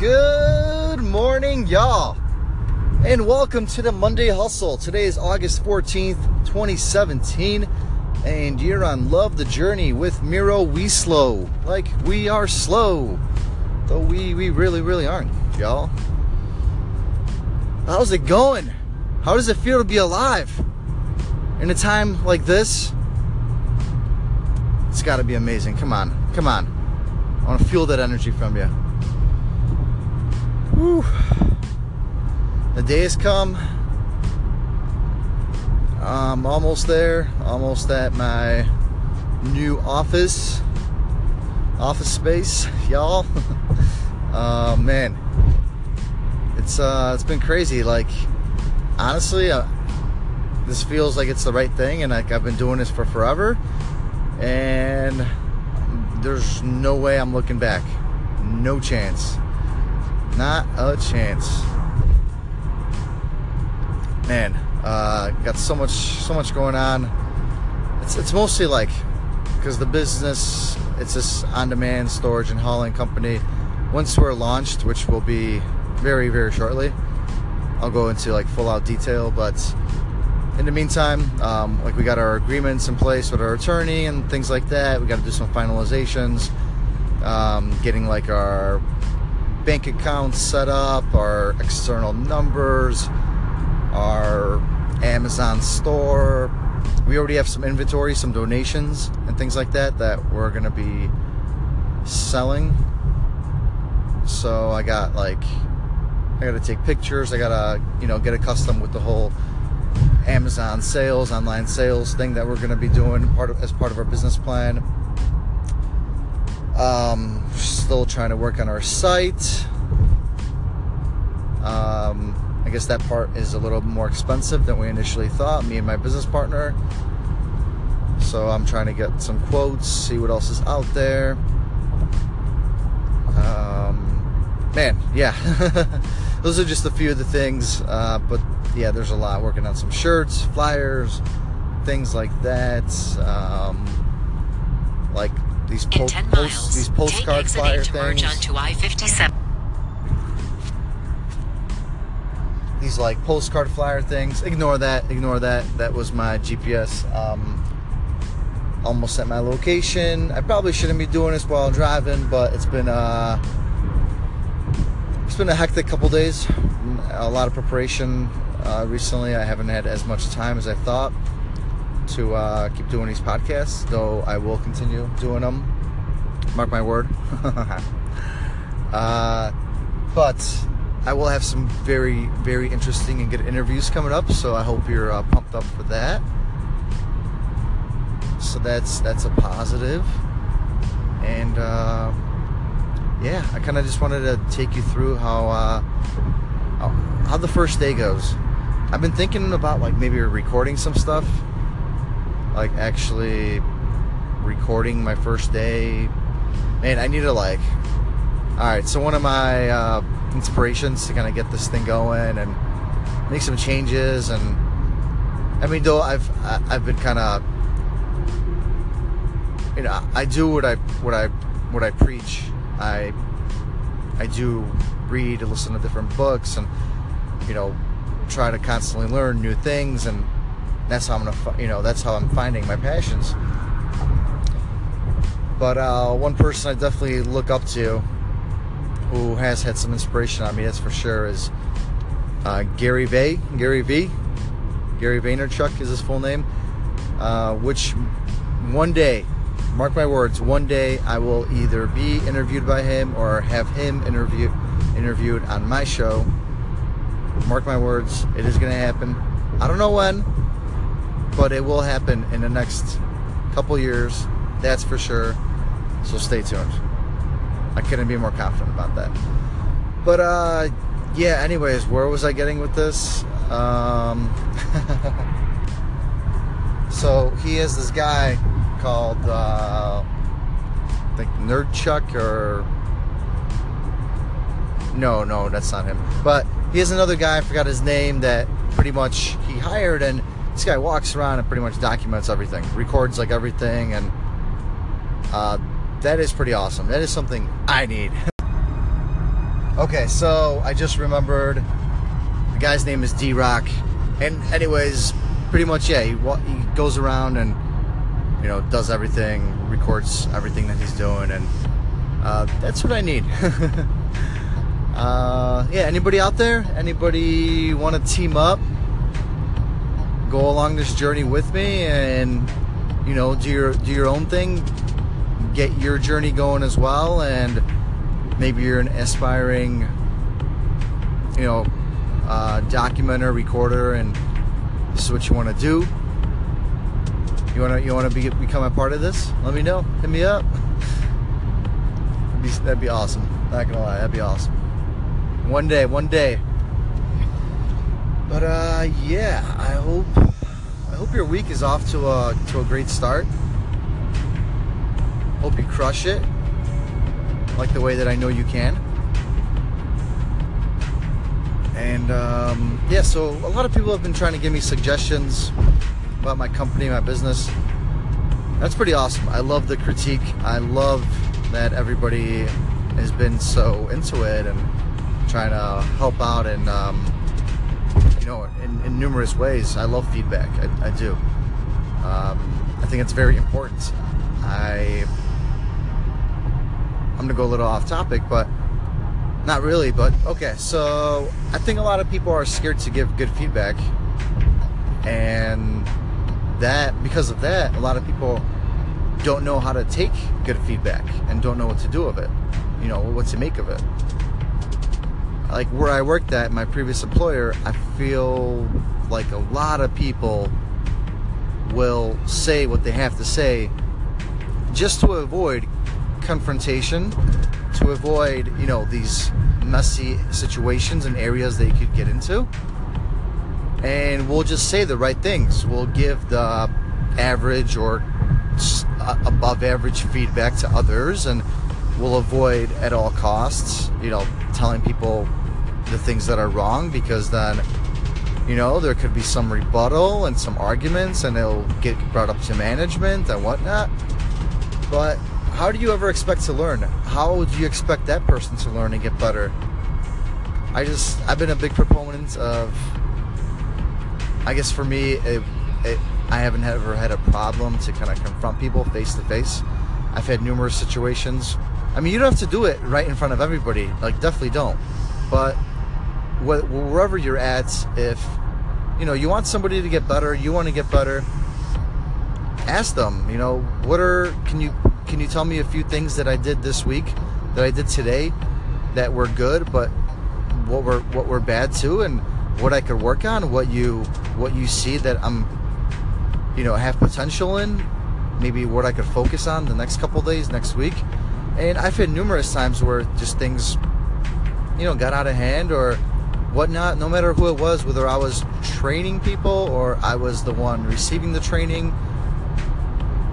Good morning, y'all, and welcome to the Monday Hustle. Today is August 14th, 2017, and you're on Love the Journey with Miro We Slow. Like we are slow, though we, we really, really aren't, y'all. How's it going? How does it feel to be alive? In a time like this, it's got to be amazing. Come on, come on. I want to feel that energy from you. Whew. The day has come. I'm almost there, almost at my new office, office space, y'all. uh, man, it's uh, it's been crazy. Like, honestly, uh, this feels like it's the right thing, and like I've been doing this for forever, and there's no way I'm looking back. No chance. Not a chance. Man, uh, got so much, so much going on. It's it's mostly like because the business, it's this on-demand storage and hauling company. Once we're launched, which will be very, very shortly, I'll go into like full-out detail. But in the meantime, um, like we got our agreements in place with our attorney and things like that. We got to do some finalizations, um, getting like our bank accounts set up, our external numbers, our Amazon store. We already have some inventory, some donations, and things like that that we're gonna be selling. So I got like, I gotta take pictures. I gotta, you know, get accustomed with the whole Amazon sales, online sales thing that we're gonna be doing part of as part of our business plan. Um, still trying to work on our site. Um, I guess that part is a little more expensive than we initially thought, me and my business partner. So I'm trying to get some quotes, see what else is out there. Um, man, yeah. Those are just a few of the things. Uh, but yeah, there's a lot. Working on some shirts, flyers, things like that. Um, like these In po- 10 post- miles, these take postcard exit flyer 8 to merge things. onto I-57. these like postcard flyer things. Ignore that. Ignore that. That was my GPS. Um, almost at my location. I probably shouldn't be doing this while driving, but it's been uh, it's been a hectic couple days. A lot of preparation uh, recently. I haven't had as much time as I thought to uh, keep doing these podcasts, though I will continue doing them. Mark my word. uh, but I will have some very, very interesting and good interviews coming up. So I hope you're uh, pumped up for that. So that's that's a positive. And uh, yeah, I kind of just wanted to take you through how, uh, how how the first day goes. I've been thinking about like maybe recording some stuff, like actually recording my first day. Man, I need to like. All right, so one of my uh, inspirations to kind of get this thing going and make some changes and I mean though I've I've been kind of you know I do what I what I what I preach I I do read and listen to different books and you know try to constantly learn new things and that's how I'm gonna you know that's how I'm finding my passions but uh, one person I definitely look up to who has had some inspiration on me, that's for sure, is uh, Gary Vay, Gary V. Gary Vaynerchuk is his full name. Uh, which one day, mark my words, one day I will either be interviewed by him or have him interview interviewed on my show. Mark my words, it is going to happen. I don't know when, but it will happen in the next couple years. That's for sure. So stay tuned. I couldn't be more confident about that. But uh, yeah. Anyways, where was I getting with this? Um, so he has this guy called uh, I think Nerd Chuck or no, no, that's not him. But he has another guy. I forgot his name. That pretty much he hired, and this guy walks around and pretty much documents everything, records like everything, and uh, that is pretty awesome. That is something I need. Okay, so I just remembered the guy's name is D Rock, and anyways, pretty much yeah, he, he goes around and you know does everything, records everything that he's doing, and uh, that's what I need. uh, yeah, anybody out there? Anybody want to team up? Go along this journey with me, and you know do your do your own thing. Get your journey going as well, and maybe you're an aspiring, you know, uh, documenter, recorder, and this is what you want to do. You want to you want to be, become a part of this? Let me know. Hit me up. That'd be, that'd be awesome. Not gonna lie, that'd be awesome. One day, one day. But uh, yeah, I hope I hope your week is off to a to a great start. Hope you crush it like the way that I know you can. And um, yeah, so a lot of people have been trying to give me suggestions about my company, my business. That's pretty awesome. I love the critique. I love that everybody has been so into it and trying to help out and um, you know in, in, numerous ways. I love feedback. I, I do. Um, I think it's very important. I I'm gonna go a little off topic, but not really. But okay, so I think a lot of people are scared to give good feedback, and that because of that, a lot of people don't know how to take good feedback and don't know what to do with it. You know what to make of it. Like where I worked at, my previous employer, I feel like a lot of people will say what they have to say just to avoid confrontation to avoid, you know, these messy situations and areas you could get into. And we'll just say the right things. We'll give the average or above average feedback to others and we'll avoid at all costs, you know, telling people the things that are wrong because then you know there could be some rebuttal and some arguments and it'll get brought up to management and whatnot but how do you ever expect to learn? How would you expect that person to learn and get better? I just, I've been a big proponent of, I guess for me, it, it, I haven't ever had a problem to kind of confront people face to face. I've had numerous situations. I mean, you don't have to do it right in front of everybody. Like, definitely don't. But wh- wherever you're at, if you know you want somebody to get better, you want to get better, ask them. You know, what are can you can you tell me a few things that I did this week, that I did today, that were good, but what were what were bad too, and what I could work on, what you what you see that I'm, you know, have potential in, maybe what I could focus on the next couple days, next week, and I've had numerous times where just things, you know, got out of hand or whatnot. No matter who it was, whether I was training people or I was the one receiving the training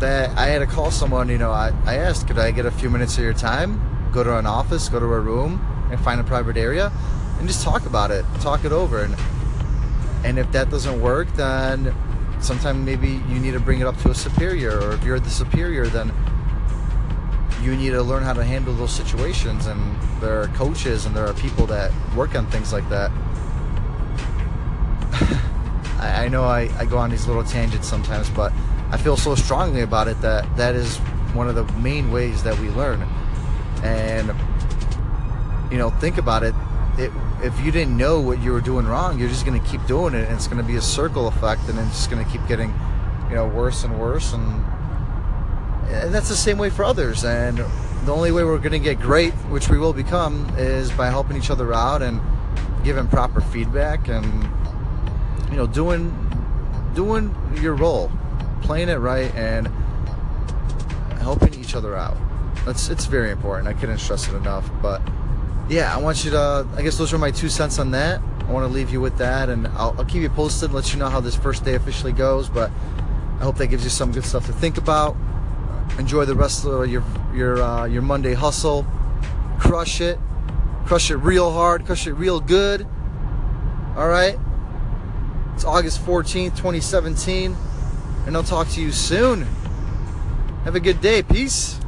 that I had to call someone, you know, I, I asked, could I get a few minutes of your time? Go to an office, go to a room, and find a private area, and just talk about it, talk it over. And, and if that doesn't work, then sometimes maybe you need to bring it up to a superior, or if you're the superior, then you need to learn how to handle those situations. And there are coaches and there are people that work on things like that. I, I know I, I go on these little tangents sometimes, but I feel so strongly about it that that is one of the main ways that we learn. And you know, think about it. it if you didn't know what you were doing wrong, you're just going to keep doing it, and it's going to be a circle effect, and it's just going to keep getting, you know, worse and worse. And, and that's the same way for others. And the only way we're going to get great, which we will become, is by helping each other out and giving proper feedback and you know doing doing your role playing it right and helping each other out. That's it's very important. I couldn't stress it enough. But yeah, I want you to. I guess those are my two cents on that. I want to leave you with that, and I'll, I'll keep you posted, let you know how this first day officially goes. But I hope that gives you some good stuff to think about. Enjoy the rest of your your uh, your Monday hustle. Crush it, crush it real hard, crush it real good. All right. It's August 14th, 2017 and I'll talk to you soon. Have a good day. Peace.